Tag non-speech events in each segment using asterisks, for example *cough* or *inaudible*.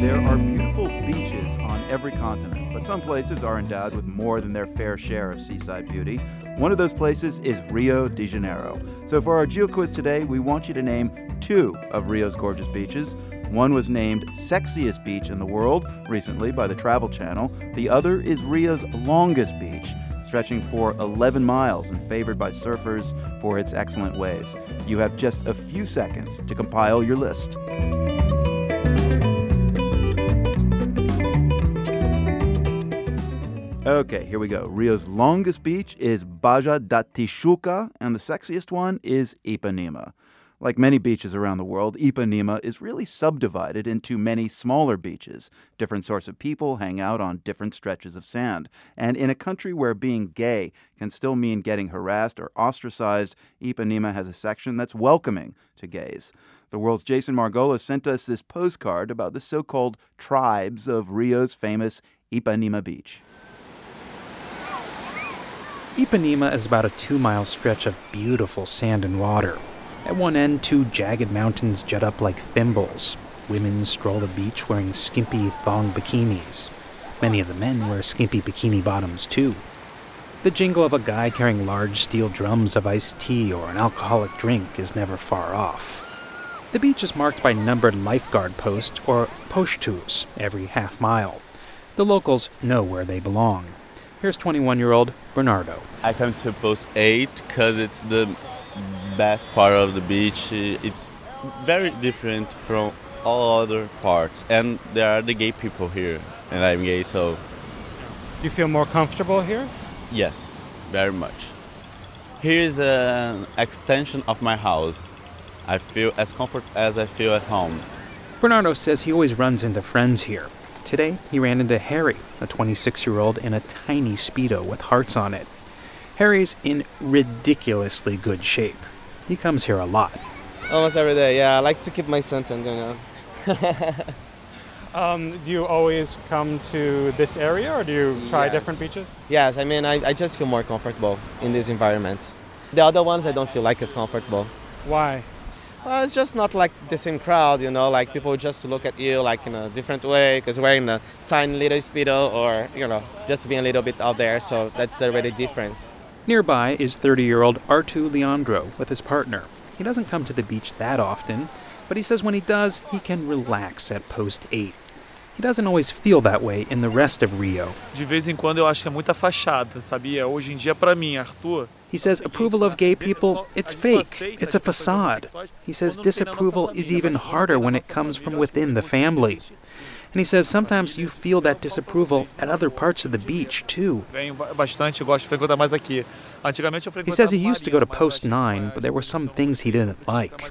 There are beautiful beaches on every continent, but some places are endowed with more than their fair share of seaside beauty. One of those places is Rio de Janeiro. So for our Geo quiz today, we want you to name two of Rio's gorgeous beaches. One was named Sexiest Beach in the World recently by the Travel Channel. The other is Rio's longest beach, stretching for 11 miles and favored by surfers for its excellent waves. You have just a few seconds to compile your list. Okay, here we go. Rio's longest beach is Barra da Tijuca, and the sexiest one is Ipanema. Like many beaches around the world, Ipanema is really subdivided into many smaller beaches. Different sorts of people hang out on different stretches of sand. And in a country where being gay can still mean getting harassed or ostracized, Ipanema has a section that's welcoming to gays. The world's Jason Margolis sent us this postcard about the so called tribes of Rio's famous Ipanema Beach. Ipanema is about a two mile stretch of beautiful sand and water. At one end, two jagged mountains jut up like thimbles. Women stroll the beach wearing skimpy thong bikinis. Many of the men wear skimpy bikini bottoms, too. The jingle of a guy carrying large steel drums of iced tea or an alcoholic drink is never far off. The beach is marked by numbered lifeguard posts, or postos, every half mile. The locals know where they belong. Here's 21 year old Bernardo. I come to post 8 because it's the best part of the beach. It's very different from all other parts, and there are the gay people here, and I'm gay, so Do you feel more comfortable here? yes, very much. Here is an extension of my house. I feel as comfort as I feel at home. Bernardo says he always runs into friends here. Today, he ran into Harry, a 26 year old in a tiny Speedo with hearts on it. Harry's in ridiculously good shape. He comes here a lot. Almost every day, yeah. I like to keep my suntan going on. Um, do you always come to this area or do you try Yes. different beaches? Yes, I mean, I, I just feel more comfortable in this environment. The other ones, I don't feel like as comfortable. Why? Well, it's just not like the same crowd, you know, like people just look at you like in a different way because wearing a tiny little Speedo or, you know, just being a little bit out there. So that's the really difference. Nearby is 30 year old Artu Leandro with his partner. He doesn't come to the beach that often, but he says when he does, he can relax at post 8. He doesn't always feel that way in the rest of Rio. De vez em quando eu acho que é muita fachada, sabia? Hoje em dia, pra mim, Arthur. He says approval of gay people, it's fake. It's a facade. He says disapproval is even harder when it comes from within the family. And he says sometimes you feel that disapproval at other parts of the beach, too. Venho ba- bastante, eu gosto de frequentar mais aqui. Antigamente eu He says he used to go to Post 9, but there were some things he didn't like.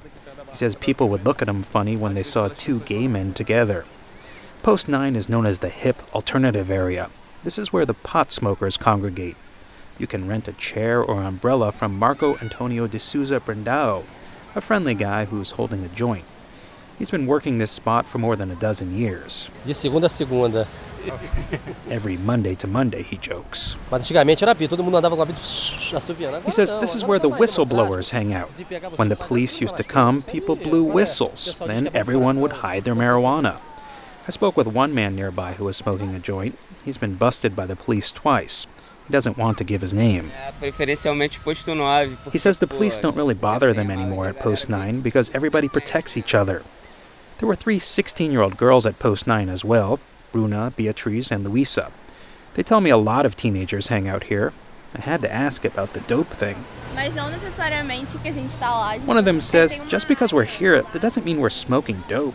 He says people would look at him funny when they saw two gay men together. Post 9 is known as the hip alternative area. This is where the pot smokers congregate. You can rent a chair or umbrella from Marco Antonio de Souza Brandao, a friendly guy who's holding a joint. He's been working this spot for more than a dozen years. De segunda a segunda. *laughs* Every Monday to Monday, he jokes. Mas antigamente era pior, todo mundo andava com a assoviando. He says this is where the whistleblowers hang out. When the police used to come, people blew whistles. Then everyone would hide their marijuana. I spoke with one man nearby who was smoking a joint. He's been busted by the police twice. He doesn't want to give his name. Preferencialmente posto 9. He says the police don't really bother them anymore at Post 9 because everybody protects each other. There were three 16 year old girls at Post 9 as well Bruna, Beatriz, and Luisa. They tell me a lot of teenagers hang out here. I had to ask about the dope thing. Mas não necessariamente que a gente tá lá. a gente One of them says just because we're here, that doesn't mean we're smoking dope.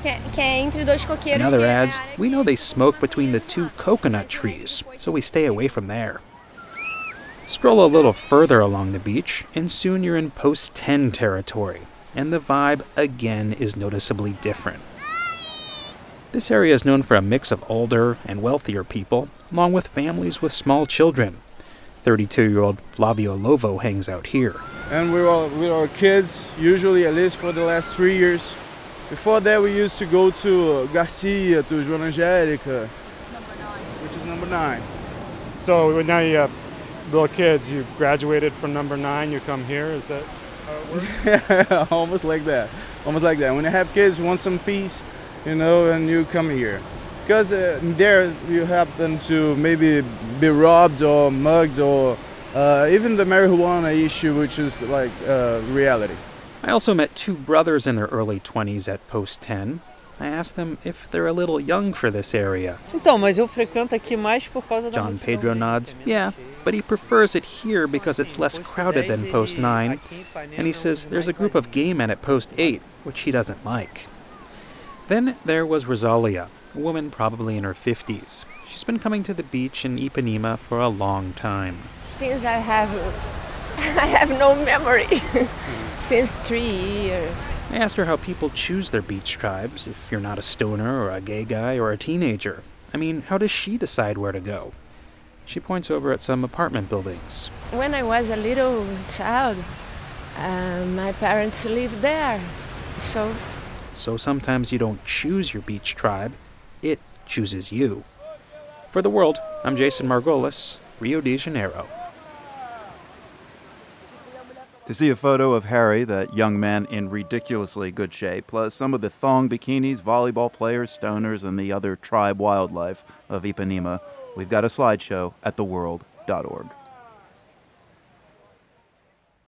Que é- que é entre dois coqueiros. Another que é a adds, we know they smoke between the two coconut trees, so we stay away from there. Scroll a little further along the beach, and soon you're in post 10 territory, and the vibe again is noticeably different. This area is known for a mix of older and wealthier people, along with families with small children. 32 year old Flavio Lovo hangs out here. and we were with our kids usually at least for the last three years before that we used to go to garcia to joana angelica which is number nine So now you have little kids, you've graduated from number nine, you come here. Is that how it works? almost like that. Almost like that. When you have kids, want some peace, you know, and you come here. Because uh, there you happen to maybe be robbed or mugged or uh, even the marijuana issue, which is like uh, reality. I also met two brothers in their early 20s at Post 10. I asked them if they're a little young for this area. Então, mas eu frequento aqui mais por causa John Pedro nods. que é menos Yeah, cheio. But he prefers it here because it's less crowded than Post 9. And he says there's a group of gay men at Post 8, which he doesn't like. Then there was Rosalia, a woman probably in her 50s. She's been coming to the beach in Ipanema for a long time. Since I have, *laughs* I have no memory. *laughs* Since three years. I asked her how people choose their beach tribes if you're not a stoner or a gay guy or a teenager. I mean, how does she decide where to go? She points over at some apartment buildings. When I was a little child, uh, my parents lived there. So So sometimes you don't choose your beach tribe, it chooses you. For the world, I'm Jason Margolis, Rio de Janeiro. To see a photo of Harry, that young man in ridiculously good shape, plus some of the thong bikinis, volleyball players, stoners, and the other tribe wildlife of Ipanema, we've got a slideshow at theworld.org.